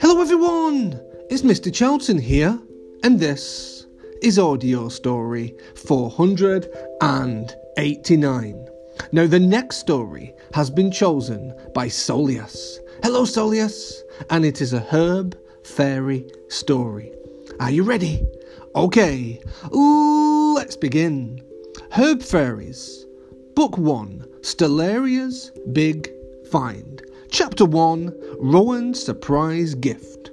Hello, everyone! It's Mr. Charlton here, and this is audio story 489. Now, the next story has been chosen by Solius. Hello, Solius! And it is a herb fairy story. Are you ready? Okay, Ooh, let's begin. Herb Fairies, Book 1 Stellaria's Big Find. Chapter 1 Rowan's Surprise Gift.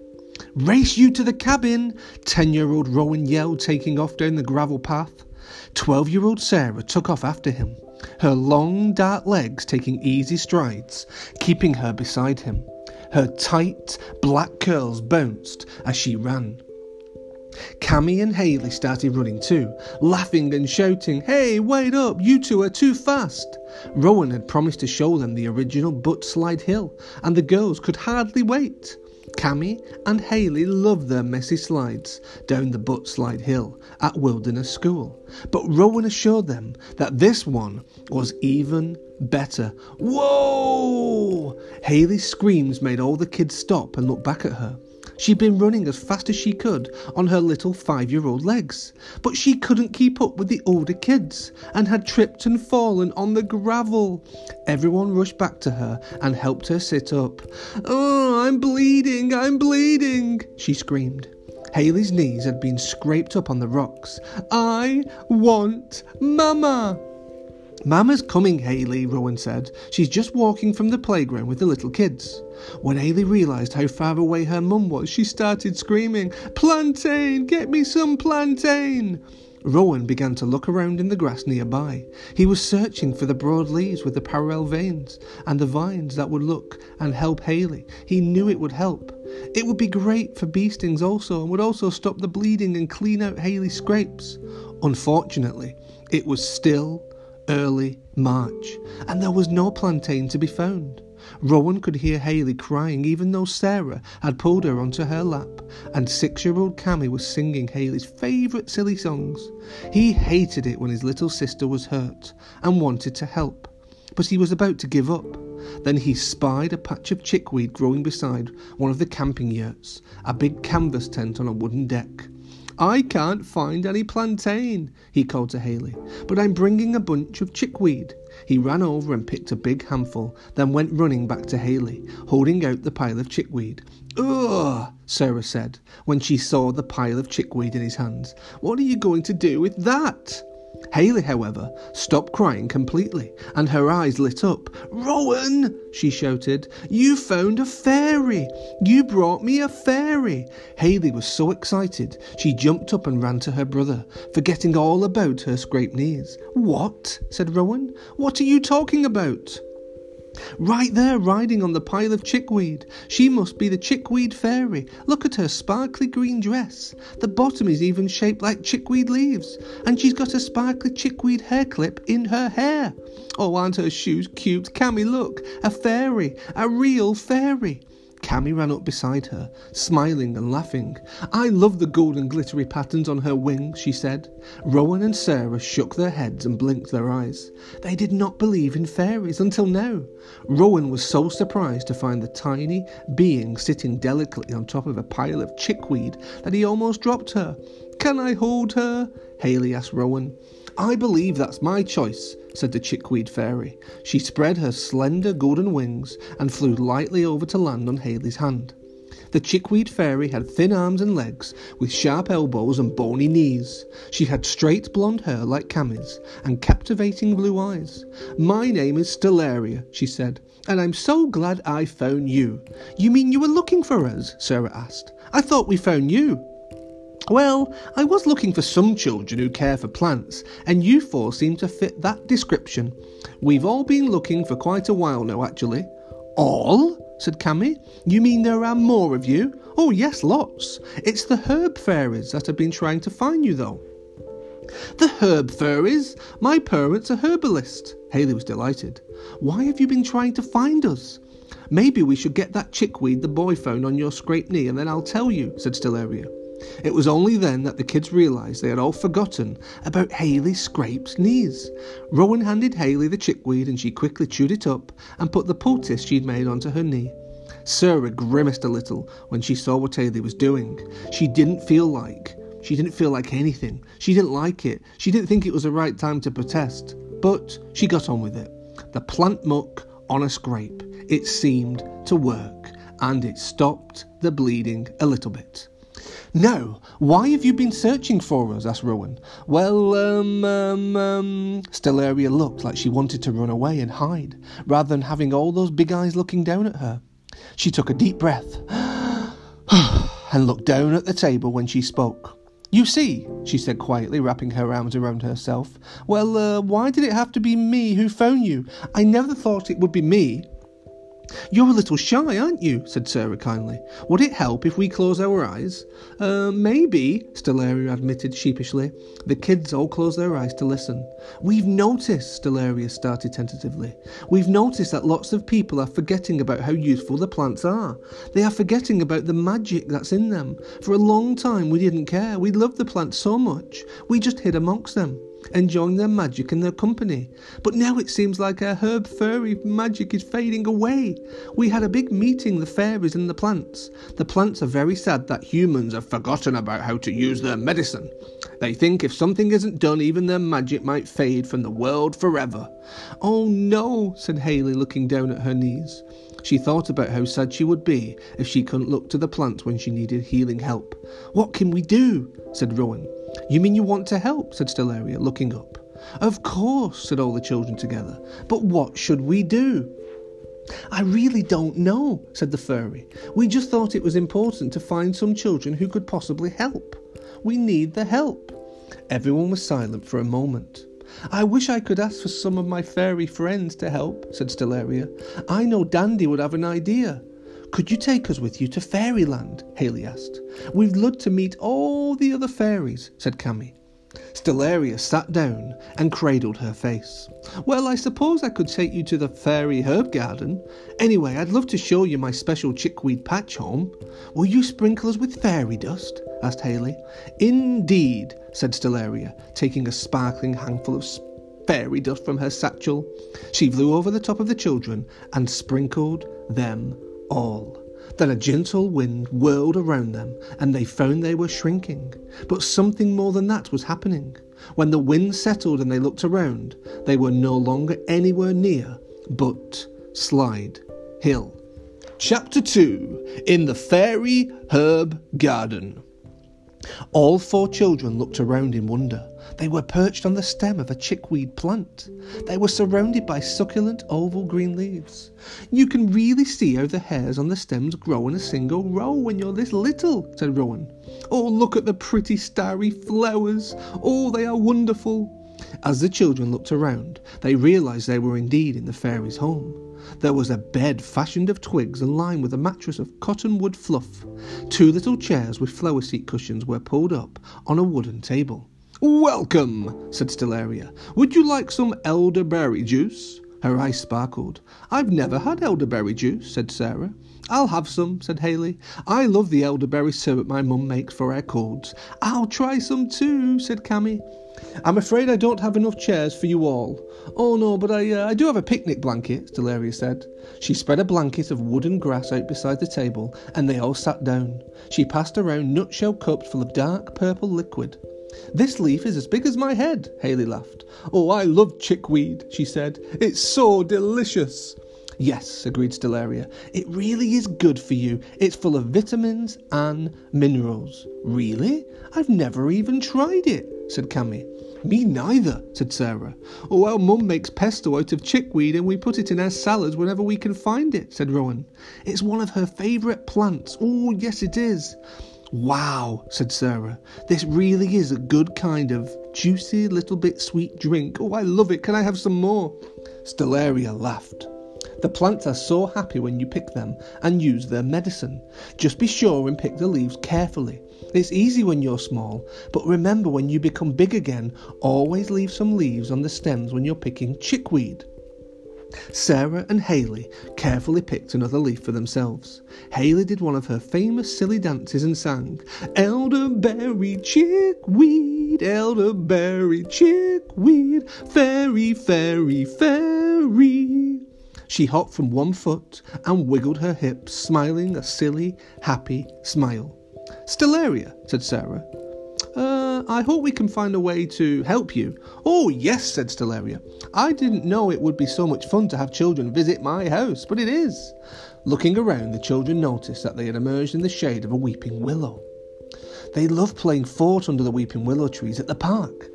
Race you to the cabin, 10 year old Rowan yelled, taking off down the gravel path. 12 year old Sarah took off after him, her long dark legs taking easy strides, keeping her beside him. Her tight black curls bounced as she ran. Cammy and Haley started running too, laughing and shouting, Hey, wait up, you two are too fast. Rowan had promised to show them the original Butt Slide Hill, and the girls could hardly wait. Cammy and Haley loved their messy slides down the Butt Slide Hill at Wilderness School, but Rowan assured them that this one was even better. Whoa! Haley's screams made all the kids stop and look back at her. She'd been running as fast as she could on her little five year old legs, but she couldn't keep up with the older kids and had tripped and fallen on the gravel. Everyone rushed back to her and helped her sit up. Oh, I'm bleeding, I'm bleeding, she screamed. Haley's knees had been scraped up on the rocks. I want Mama! Mama's coming, Haley, Rowan said. She's just walking from the playground with the little kids. When Haley realised how far away her mum was, she started screaming, Plantain! Get me some plantain! Rowan began to look around in the grass nearby. He was searching for the broad leaves with the parallel veins and the vines that would look and help Haley. He knew it would help. It would be great for bee stings also and would also stop the bleeding and clean out Haley's scrapes. Unfortunately, it was still early March, and there was no plantain to be found. Rowan could hear Haley crying even though Sarah had pulled her onto her lap, and six year old Cammy was singing Haley's favourite silly songs. He hated it when his little sister was hurt and wanted to help, but he was about to give up. Then he spied a patch of chickweed growing beside one of the camping yurts, a big canvas tent on a wooden deck. I can't find any plantain, he called to Haley, but I'm bringing a bunch of chickweed. He ran over and picked a big handful, then went running back to Haley, holding out the pile of chickweed. Ugh, Sarah said, when she saw the pile of chickweed in his hands. What are you going to do with that? Haley, however, stopped crying completely, and her eyes lit up. Rowan, she shouted, you found a fairy! You brought me a fairy! Haley was so excited, she jumped up and ran to her brother, forgetting all about her scraped knees. What? said Rowan. What are you talking about? Right there, riding on the pile of chickweed. She must be the chickweed fairy. Look at her sparkly green dress. The bottom is even shaped like chickweed leaves. And she's got a sparkly chickweed hair clip in her hair. Oh, aren't her shoes cute? Cammy, look. A fairy. A real fairy. Cammy ran up beside her, smiling and laughing. I love the golden glittery patterns on her wings, she said. Rowan and Sarah shook their heads and blinked their eyes. They did not believe in fairies until now. Rowan was so surprised to find the tiny being sitting delicately on top of a pile of chickweed that he almost dropped her. Can I hold her? Haley asked Rowan. I believe that's my choice, said the chickweed fairy. She spread her slender golden wings and flew lightly over to land on Haley's hand. The chickweed fairy had thin arms and legs, with sharp elbows and bony knees. She had straight blonde hair like Cammy's, and captivating blue eyes. My name is Stellaria, she said, and I'm so glad I found you. You mean you were looking for us? Sarah asked. I thought we found you. Well, I was looking for some children who care for plants, and you four seem to fit that description. We've all been looking for quite a while now, actually. All? said Cammy. You mean there are more of you? Oh, yes, lots. It's the herb fairies that have been trying to find you, though. The herb fairies? My parents are herbalists. Haley was delighted. Why have you been trying to find us? Maybe we should get that chickweed the boy found on your scraped knee, and then I'll tell you, said Stellaria. It was only then that the kids realised they had all forgotten about Haley Scrape's knees. Rowan handed Haley the chickweed and she quickly chewed it up and put the poultice she'd made onto her knee. Sarah grimaced a little when she saw what Haley was doing. She didn't feel like she didn't feel like anything. She didn't like it. She didn't think it was the right time to protest. But she got on with it. The plant muck on a scrape. It seemed to work, and it stopped the bleeding a little bit. Now, why have you been searching for us? asked Rowan. Well, um, um, um. Stellaria looked like she wanted to run away and hide, rather than having all those big eyes looking down at her. She took a deep breath and looked down at the table when she spoke. You see, she said quietly, wrapping her arms around herself. Well, uh, why did it have to be me who phoned you? I never thought it would be me. You're a little shy, aren't you? said Sarah kindly. Would it help if we close our eyes? Uh, maybe, Stellaria admitted sheepishly. The kids all closed their eyes to listen. We've noticed, Stellaria started tentatively. We've noticed that lots of people are forgetting about how useful the plants are. They are forgetting about the magic that's in them. For a long time we didn't care. We loved the plants so much. We just hid amongst them enjoying their magic and their company. But now it seems like our herb fairy magic is fading away. We had a big meeting, the fairies and the plants. The plants are very sad that humans have forgotten about how to use their medicine. They think if something isn't done, even their magic might fade from the world forever. Oh no, said Haley, looking down at her knees. She thought about how sad she would be if she couldn't look to the plants when she needed healing help. What can we do? said Rowan. You mean you want to help? said Stellaria, looking up. Of course, said all the children together. But what should we do? I really don't know, said the fairy. We just thought it was important to find some children who could possibly help. We need the help. Everyone was silent for a moment. I wish I could ask for some of my fairy friends to help, said Stellaria. I know Dandy would have an idea. Could you take us with you to Fairyland? Haley asked. We'd love to meet all the other fairies, said Cammy. Stellaria sat down and cradled her face. Well, I suppose I could take you to the fairy herb garden. Anyway, I'd love to show you my special chickweed patch home. Will you sprinkle us with fairy dust? asked Haley. Indeed, said Stellaria, taking a sparkling handful of fairy dust from her satchel. She flew over the top of the children and sprinkled them all. Then a gentle wind whirled around them, and they found they were shrinking. But something more than that was happening. When the wind settled and they looked around, they were no longer anywhere near Butt Slide Hill. Chapter 2 In the Fairy Herb Garden. All four children looked around in wonder. They were perched on the stem of a chickweed plant. They were surrounded by succulent oval green leaves. You can really see how the hairs on the stems grow in a single row when you're this little, said Rowan. Oh, look at the pretty starry flowers. Oh, they are wonderful. As the children looked around, they realized they were indeed in the fairy's home. There was a bed fashioned of twigs and lined with a mattress of cottonwood fluff. Two little chairs with flower seat cushions were pulled up on a wooden table. Welcome, said Stellaria. Would you like some elderberry juice? Her eyes sparkled. I've never had elderberry juice, said Sarah. I'll have some, said Haley. I love the elderberry syrup my mum makes for our colds. I'll try some too, said Cammy. I'm afraid I don't have enough chairs for you all. Oh no, but I, uh, I do have a picnic blanket, Stellaria said. She spread a blanket of wood and grass out beside the table, and they all sat down. She passed around nutshell cups full of dark purple liquid. This leaf is as big as my head, Haley laughed. Oh, I love chickweed, she said. It's so delicious. Yes, agreed Stellaria. It really is good for you. It's full of vitamins and minerals. Really? I've never even tried it, said Cammy. Me neither, said Sarah. Oh, our mum makes pesto out of chickweed and we put it in our salads whenever we can find it, said Rowan. It's one of her favourite plants. Oh, yes, it is. Wow, said Sarah. This really is a good kind of juicy, little bit sweet drink. Oh, I love it. Can I have some more? Stellaria laughed. The plants are so happy when you pick them and use their medicine. Just be sure and pick the leaves carefully. It's easy when you're small, but remember when you become big again, always leave some leaves on the stems when you're picking chickweed. Sarah and Haley carefully picked another leaf for themselves. Haley did one of her famous silly dances and sang, Elderberry chickweed, elderberry chickweed, fairy, fairy, fairy. She hopped from one foot and wiggled her hips, smiling a silly, happy smile. Stellaria, said Sarah. I hope we can find a way to help you. Oh, yes, said Stellaria. I didn't know it would be so much fun to have children visit my house, but it is. Looking around, the children noticed that they had emerged in the shade of a weeping willow. They loved playing fort under the weeping willow trees at the park.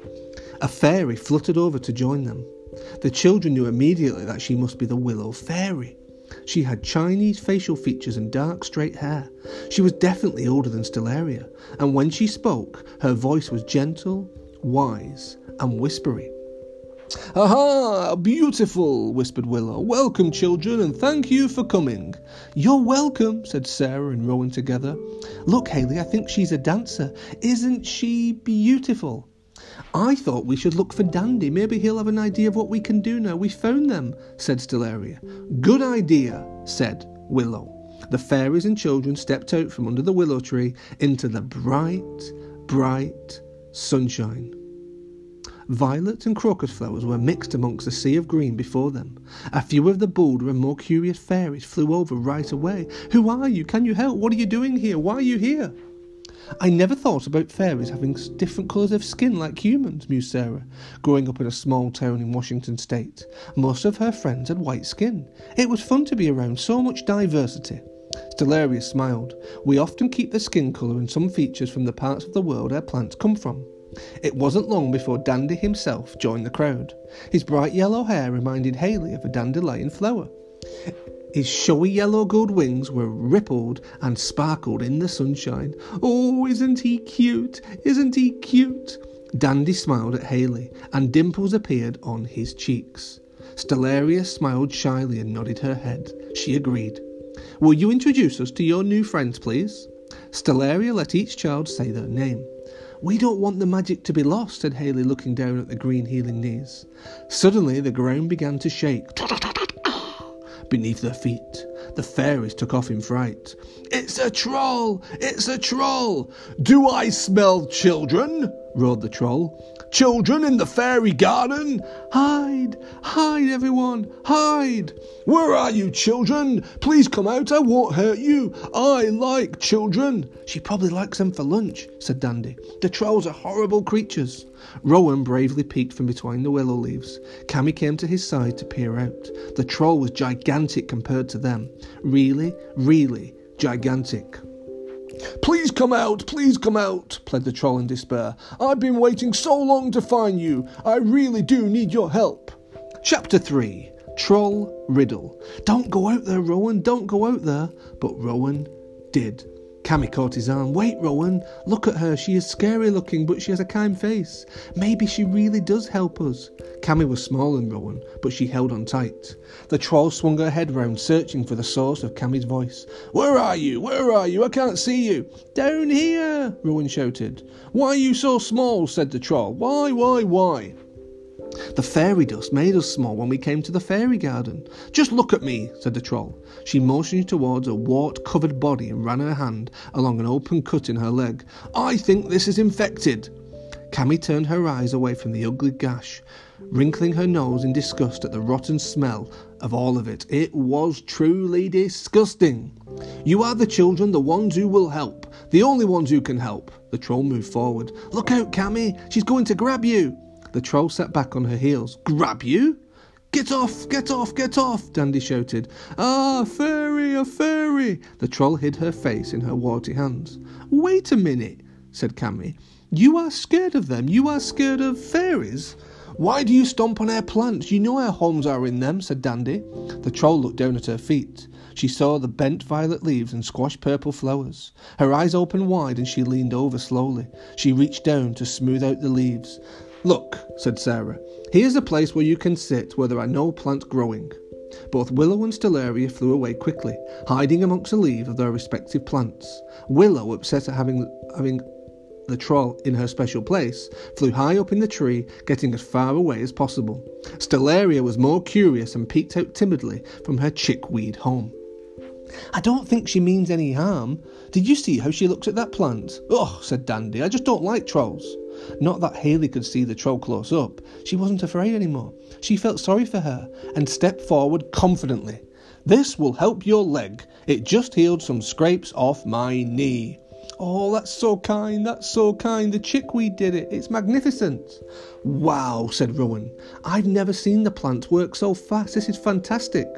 A fairy fluttered over to join them. The children knew immediately that she must be the Willow Fairy. She had Chinese facial features and dark straight hair. She was definitely older than Stellaria, and when she spoke, her voice was gentle, wise, and whispery. Aha, beautiful, whispered Willow. Welcome, children, and thank you for coming. You're welcome, said Sarah and Rowan together. Look, Haley, I think she's a dancer. Isn't she beautiful? I thought we should look for Dandy. Maybe he'll have an idea of what we can do now. We found them, said Stellaria. Good idea, said Willow. The fairies and children stepped out from under the willow tree into the bright, bright sunshine. Violet and crocus flowers were mixed amongst the sea of green before them. A few of the bolder and more curious fairies flew over right away. Who are you? Can you help? What are you doing here? Why are you here? I never thought about fairies having different colours of skin like humans, mused Sarah, growing up in a small town in Washington state. Most of her friends had white skin. It was fun to be around so much diversity. Stellaria smiled. We often keep the skin colour and some features from the parts of the world our plants come from. It wasn't long before Dandy himself joined the crowd. His bright yellow hair reminded Haley of a dandelion flower. His showy yellow gold wings were rippled and sparkled in the sunshine. Oh, isn't he cute? Isn't he cute? Dandy smiled at Haley, and dimples appeared on his cheeks. Stellaria smiled shyly and nodded her head. She agreed. Will you introduce us to your new friends, please? Stellaria let each child say their name. We don't want the magic to be lost, said Haley, looking down at the green healing knees. Suddenly, the ground began to shake beneath their feet. The fairies took off in fright. It's a troll! It's a troll! Do I smell children? roared the troll. Children in the fairy garden? Hide! Hide, everyone! Hide! Where are you, children? Please come out, I won't hurt you. I like children. She probably likes them for lunch, said Dandy. The trolls are horrible creatures. Rowan bravely peeked from between the willow leaves. Cammy came to his side to peer out. The troll was gigantic compared to them. Really, really gigantic. Please come out, please come out, pled the troll in despair. I've been waiting so long to find you. I really do need your help. Chapter 3 Troll Riddle. Don't go out there, Rowan, don't go out there. But Rowan did. Cammy caught his arm. Wait, Rowan. Look at her. She is scary looking, but she has a kind face. Maybe she really does help us. Cammy was smaller than Rowan, but she held on tight. The troll swung her head round, searching for the source of Cammy's voice. Where are you? Where are you? I can't see you. Down here, Rowan shouted. Why are you so small? said the troll. Why, why, why? The fairy dust made us small when we came to the fairy garden. Just look at me, said the troll. She motioned towards a wart covered body and ran her hand along an open cut in her leg. I think this is infected. Cammy turned her eyes away from the ugly gash, wrinkling her nose in disgust at the rotten smell of all of it. It was truly disgusting. You are the children, the ones who will help, the only ones who can help. The troll moved forward. Look out, Cammy, she's going to grab you. The troll sat back on her heels. Grab you? Get off, get off, get off, Dandy shouted. Ah, fairy, a fairy. The troll hid her face in her warty hands. Wait a minute, said Cammy. You are scared of them. You are scared of fairies. Why do you stomp on our plants? You know our homes are in them, said Dandy. The troll looked down at her feet. She saw the bent violet leaves and squashed purple flowers. Her eyes opened wide and she leaned over slowly. She reached down to smooth out the leaves. Look, said Sarah, here's a place where you can sit where there are no plants growing. Both Willow and Stellaria flew away quickly, hiding amongst the leaves of their respective plants. Willow, upset at having, having the troll in her special place, flew high up in the tree, getting as far away as possible. Stellaria was more curious and peeked out timidly from her chickweed home. I don't think she means any harm. Did you see how she looked at that plant? Ugh, said Dandy, I just don't like trolls. Not that Haley could see the troll close up. She wasn't afraid anymore. She felt sorry for her and stepped forward confidently. This will help your leg. It just healed some scrapes off my knee. Oh, that's so kind, that's so kind. The chickweed did it. It's magnificent. Wow, said Rowan. I've never seen the plant work so fast. This is fantastic.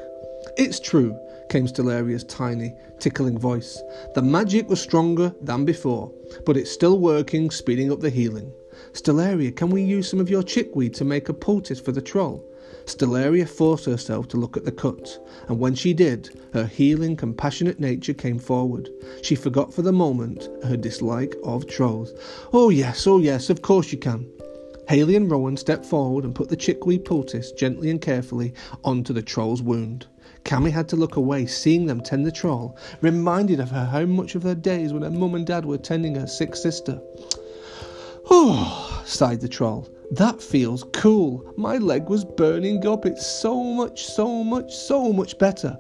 It's true, came Stellaria's tiny, tickling voice. The magic was stronger than before, but it's still working, speeding up the healing. Stellaria, can we use some of your chickweed to make a poultice for the troll? Stellaria forced herself to look at the cut, and when she did, her healing, compassionate nature came forward. She forgot for the moment her dislike of trolls. Oh, yes, oh, yes, of course you can. Haley and Rowan stepped forward and put the chickweed poultice gently and carefully onto the troll's wound. Cammy had to look away, seeing them tend the troll, reminded of her how much of her days when her mum and dad were tending her sick sister. Oh, sighed the troll. That feels cool. My leg was burning up. It's so much, so much, so much better.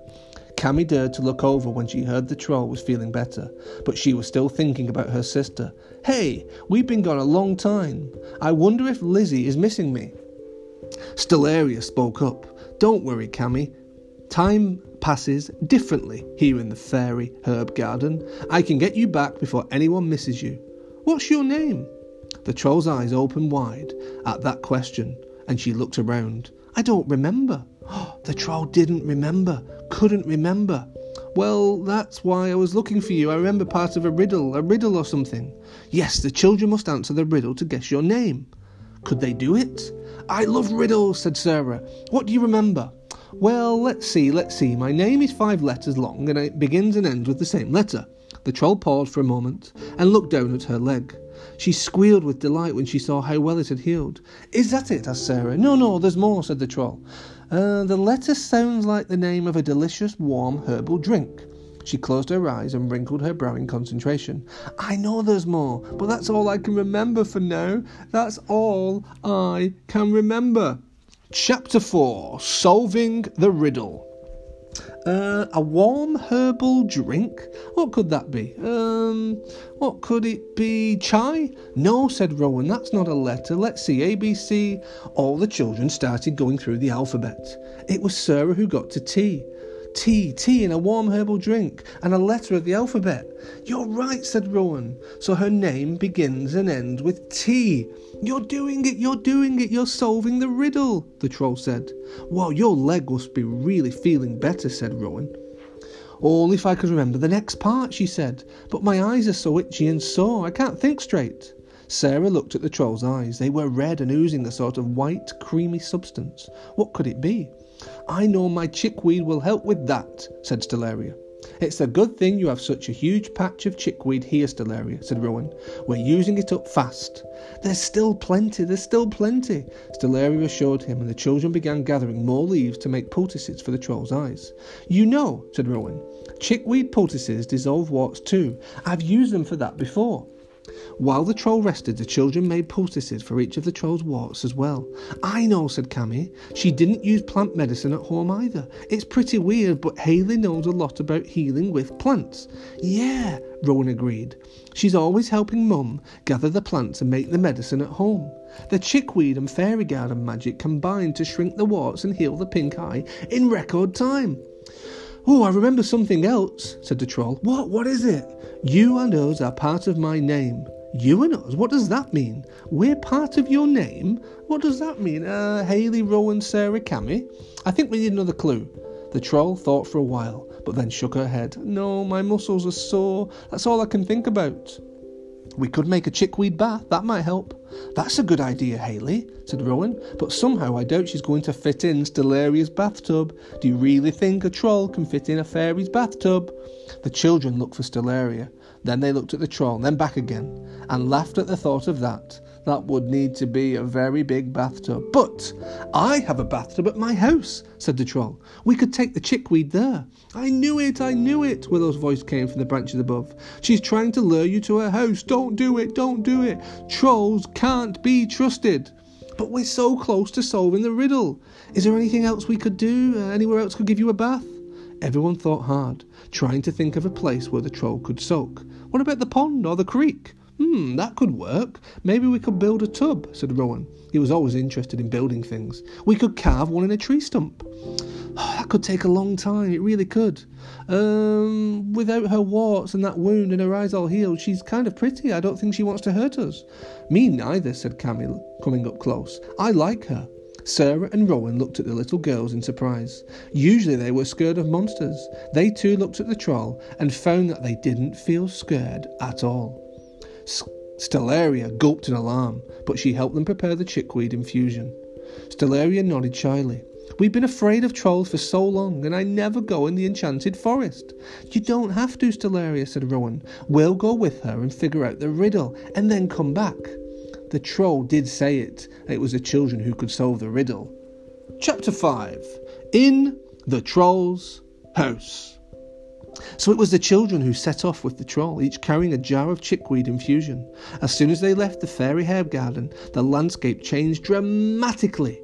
Cammy dared to look over when she heard the troll was feeling better, but she was still thinking about her sister. Hey, we've been gone a long time. I wonder if Lizzie is missing me. Stellaria spoke up. Don't worry, Cammy. Time passes differently here in the fairy herb garden. I can get you back before anyone misses you. What's your name? The troll's eyes opened wide at that question, and she looked around. I don't remember. the troll didn't remember, couldn't remember. Well, that's why I was looking for you. I remember part of a riddle, a riddle or something. Yes, the children must answer the riddle to guess your name. Could they do it? I love riddles, said Sarah. What do you remember? Well, let's see, let's see. My name is five letters long and it begins and ends with the same letter. The troll paused for a moment and looked down at her leg. She squealed with delight when she saw how well it had healed. Is that it? asked Sarah. No, no, there's more, said the troll. Uh, the letter sounds like the name of a delicious, warm herbal drink. She closed her eyes and wrinkled her brow in concentration. I know there's more, but that's all I can remember for now. That's all I can remember. Chapter 4 Solving the Riddle. Uh, a warm herbal drink? What could that be? Um, what could it be? Chai? No, said Rowan, that's not a letter. Let's see, ABC. All the children started going through the alphabet. It was Sarah who got to T. Tea, tea, and a warm herbal drink, and a letter of the alphabet. You're right, said Rowan. So her name begins and ends with T. You're doing it, you're doing it, you're solving the riddle, the troll said. Well, your leg must be really feeling better, said Rowan. All if I could remember the next part, she said, but my eyes are so itchy and sore, I can't think straight. Sarah looked at the troll's eyes. They were red and oozing a sort of white, creamy substance. What could it be? I know my chickweed will help with that, said Stellaria. It's a good thing you have such a huge patch of chickweed here, Stellaria, said Rowan. We're using it up fast. There's still plenty, there's still plenty, Stellaria assured him, and the children began gathering more leaves to make poultices for the troll's eyes. You know, said Rowan, chickweed poultices dissolve warts too. I've used them for that before. While the troll rested, the children made poultices for each of the troll's warts as well. I know, said Cammy. She didn't use plant medicine at home either. It's pretty weird, but Haley knows a lot about healing with plants. Yeah, Rowan agreed. She's always helping Mum gather the plants and make the medicine at home. The chickweed and fairy garden magic combined to shrink the warts and heal the pink eye in record time. Oh, I remember something else, said the troll. What? What is it? You and us are part of my name. You and us? What does that mean? We're part of your name? What does that mean? Uh, Haley, Rowan, Sarah, Cammy? I think we need another clue. The troll thought for a while, but then shook her head. No, my muscles are sore. That's all I can think about. We could make a chickweed bath, that might help. That's a good idea, Haley, said Rowan, but somehow I doubt she's going to fit in Stellaria's bathtub. Do you really think a troll can fit in a fairy's bathtub? The children looked for Stellaria, then they looked at the troll, then back again, and laughed at the thought of that. That would need to be a very big bathtub. But I have a bathtub at my house, said the troll. We could take the chickweed there. I knew it, I knew it, Willow's voice came from the branches above. She's trying to lure you to her house. Don't do it, don't do it. Trolls can't be trusted. But we're so close to solving the riddle. Is there anything else we could do? Uh, anywhere else could give you a bath? Everyone thought hard, trying to think of a place where the troll could soak. What about the pond or the creek? Hmm, that could work. Maybe we could build a tub, said Rowan. He was always interested in building things. We could carve one in a tree stump. Oh, that could take a long time, it really could. Um, without her warts and that wound and her eyes all healed, she's kind of pretty. I don't think she wants to hurt us. Me neither, said Camille, coming up close. I like her. Sarah and Rowan looked at the little girls in surprise. Usually they were scared of monsters. They too looked at the troll and found that they didn't feel scared at all. Stellaria gulped in alarm, but she helped them prepare the chickweed infusion. Stellaria nodded shyly. We've been afraid of trolls for so long, and I never go in the enchanted forest. You don't have to, Stellaria, said Rowan. We'll go with her and figure out the riddle, and then come back. The troll did say it. It was the children who could solve the riddle. Chapter 5 In the Troll's House. So it was the children who set off with the troll, each carrying a jar of chickweed infusion. As soon as they left the fairy herb garden, the landscape changed dramatically.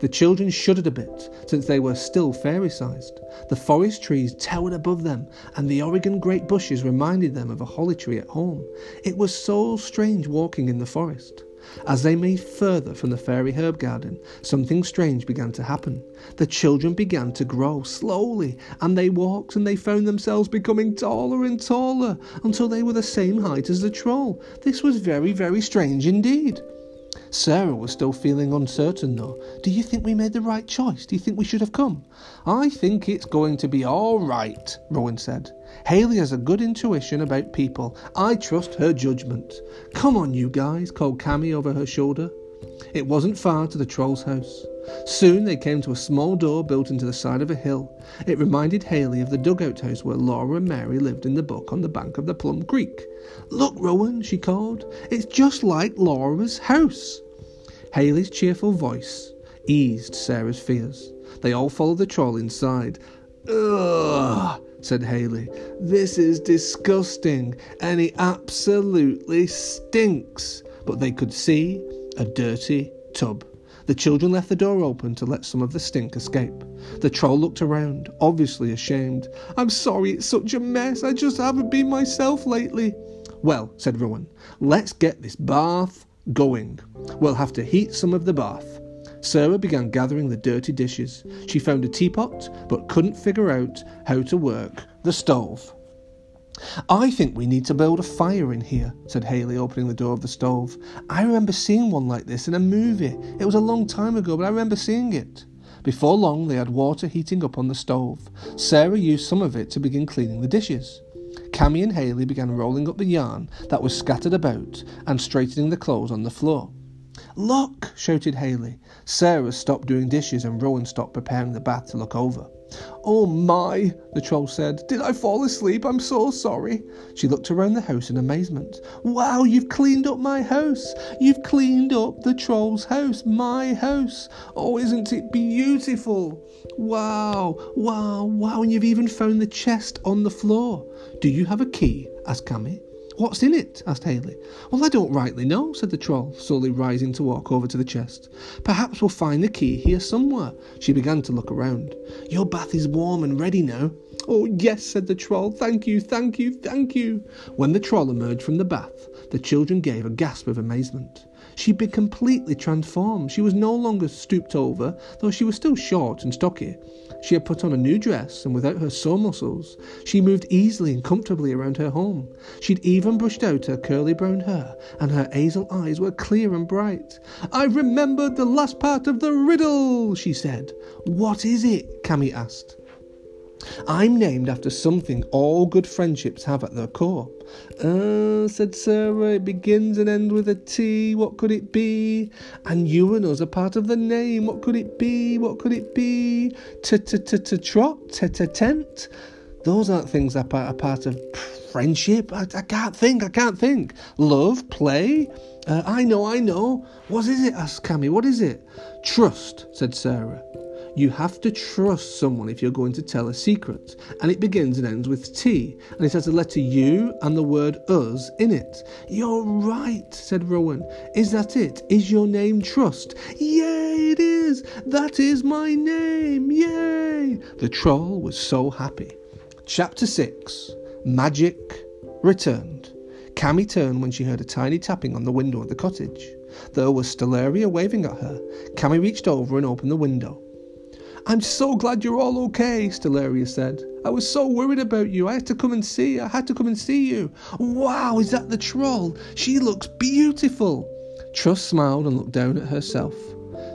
The children shuddered a bit, since they were still fairy sized. The forest trees towered above them, and the Oregon grape bushes reminded them of a holly tree at home. It was so strange walking in the forest. As they moved further from the fairy herb garden, something strange began to happen. The children began to grow slowly, and they walked and they found themselves becoming taller and taller until they were the same height as the troll. This was very, very strange indeed. Sarah was still feeling uncertain, though. Do you think we made the right choice? Do you think we should have come? I think it's going to be all right, Rowan said. Haley has a good intuition about people. I trust her judgment. Come on, you guys, called Cammy over her shoulder. It wasn't far to the troll's house. Soon they came to a small door built into the side of a hill. It reminded Haley of the dugout house where Laura and Mary lived in the book on the bank of the Plum Creek. Look, Rowan, she called. It's just like Laura's house. Haley's cheerful voice eased Sarah's fears. They all followed the troll inside. Ugh, said Haley. This is disgusting, and it absolutely stinks. But they could see a dirty tub. The children left the door open to let some of the stink escape. The troll looked around, obviously ashamed. I'm sorry it's such a mess. I just haven't been myself lately. Well, said Rowan, let's get this bath going. We'll have to heat some of the bath. Sarah began gathering the dirty dishes. She found a teapot, but couldn't figure out how to work the stove. I think we need to build a fire in here, said Haley, opening the door of the stove. I remember seeing one like this in a movie. It was a long time ago, but I remember seeing it. Before long, they had water heating up on the stove. Sarah used some of it to begin cleaning the dishes. Cammy and Haley began rolling up the yarn that was scattered about and straightening the clothes on the floor. Look! shouted Haley. Sarah stopped doing dishes and Rowan stopped preparing the bath to look over. Oh my, the troll said. Did I fall asleep? I'm so sorry. She looked around the house in amazement. Wow, you've cleaned up my house. You've cleaned up the troll's house, my house. Oh, isn't it beautiful? Wow, wow, wow. And you've even found the chest on the floor. Do you have a key? asked Cammy. What's in it? asked Haley. Well, I don't rightly know, said the troll, slowly rising to walk over to the chest. Perhaps we'll find the key here somewhere. She began to look around. Your bath is warm and ready now. Oh, yes, said the troll. Thank you, thank you, thank you. When the troll emerged from the bath, the children gave a gasp of amazement. She'd been completely transformed. She was no longer stooped over, though she was still short and stocky. She had put on a new dress, and without her sore muscles, she moved easily and comfortably around her home. She'd even brushed out her curly brown hair, and her hazel eyes were clear and bright. I remembered the last part of the riddle, she said. What is it? Cammy asked. I'm named after something all good friendships have at their core. Ah, said Sarah, it begins and ends with a T. What could it be? And you and us are part of the name. What could it be? What could it be? T-t-t-t-trot? T-t-tent? Those aren't things that are part of friendship. I, I can't think. I can't think. Love, play. Uh, I know. I know. What is it? asked Cammy. What is it? Trust, said Sarah. You have to trust someone if you're going to tell a secret. And it begins and ends with T. And it has the letter U and the word us in it. You're right, said Rowan. Is that it? Is your name Trust? Yay, it is! That is my name! Yay! The troll was so happy. Chapter 6 Magic returned. Cammy turned when she heard a tiny tapping on the window of the cottage. There was Stellaria waving at her. Cammy reached over and opened the window. I'm so glad you're all okay, Stellaria said. I was so worried about you. I had to come and see. I had to come and see you. Wow, is that the troll? She looks beautiful. Trust smiled and looked down at herself.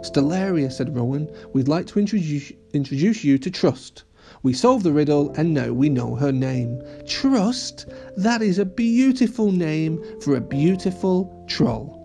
Stellaria, said Rowan, we'd like to introduce, introduce you to Trust. We solved the riddle and now we know her name. Trust? That is a beautiful name for a beautiful troll.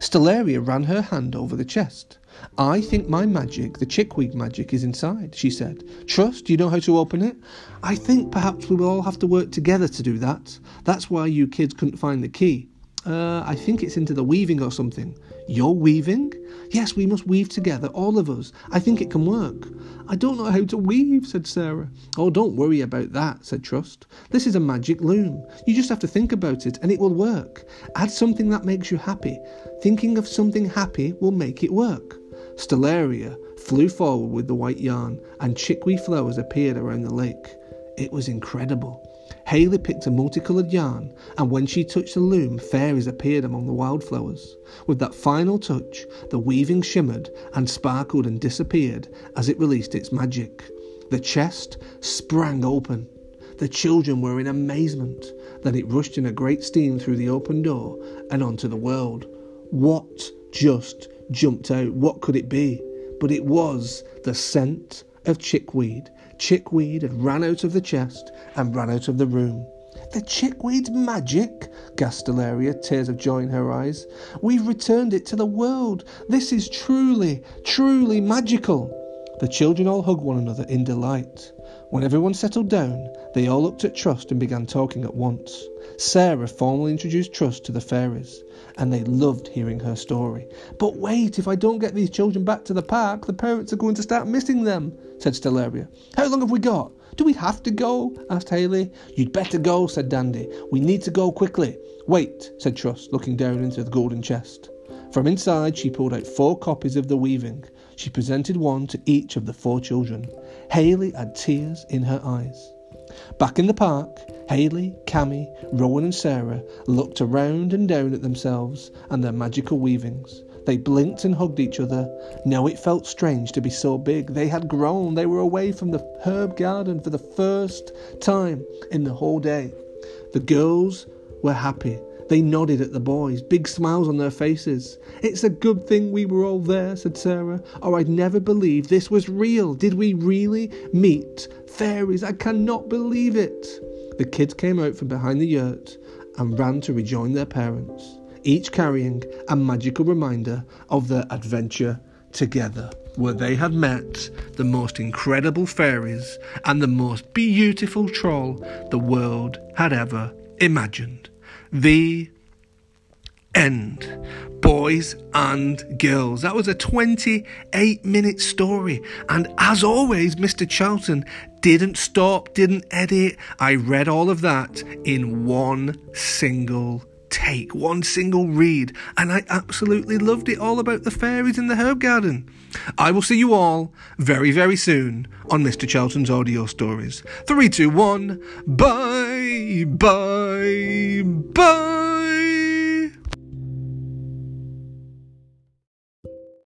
Stellaria ran her hand over the chest. I think my magic, the chickweed magic, is inside, she said. Trust, you know how to open it? I think perhaps we will all have to work together to do that. That's why you kids couldn't find the key. Uh, I think it's into the weaving or something. You're weaving? Yes, we must weave together, all of us. I think it can work. I don't know how to weave, said Sarah. Oh, don't worry about that, said Trust. This is a magic loom. You just have to think about it and it will work. Add something that makes you happy. Thinking of something happy will make it work. Stellaria flew forward with the white yarn, and chickweed flowers appeared around the lake. It was incredible. Haley picked a multicoloured yarn, and when she touched the loom, fairies appeared among the wildflowers. With that final touch, the weaving shimmered and sparkled and disappeared as it released its magic. The chest sprang open. The children were in amazement. Then it rushed in a great steam through the open door and onto the world. What just jumped out. What could it be? But it was the scent of chickweed. Chickweed had ran out of the chest and ran out of the room. The chickweed's magic, gasped tears of joy in her eyes. We've returned it to the world. This is truly, truly magical. The children all hugged one another in delight. When everyone settled down, they all looked at Trust and began talking at once. Sarah formally introduced Trust to the fairies, and they loved hearing her story. But wait, if I don't get these children back to the park, the parents are going to start missing them, said Stellaria. How long have we got? Do we have to go? asked Haley. You'd better go, said Dandy. We need to go quickly. Wait, said Trust, looking down into the golden chest. From inside, she pulled out four copies of the weaving. She presented one to each of the four children. Haley had tears in her eyes. Back in the park, Haley, Cammy, Rowan, and Sarah looked around and down at themselves and their magical weavings. They blinked and hugged each other. Now it felt strange to be so big. They had grown. They were away from the herb garden for the first time in the whole day. The girls were happy. They nodded at the boys, big smiles on their faces. It's a good thing we were all there, said Sarah, or I'd never believe this was real. Did we really meet fairies? I cannot believe it. The kids came out from behind the yurt and ran to rejoin their parents, each carrying a magical reminder of their adventure together where they had met the most incredible fairies and the most beautiful troll the world had ever imagined the end. Boys and girls. That was a 28 minute story. And as always, Mr. Charlton didn't stop, didn't edit. I read all of that in one single take, one single read, and I absolutely loved it all about the fairies in the herb garden. I will see you all very, very soon on Mr. Charlton's audio stories. Three, two, one, bye, bye, bye.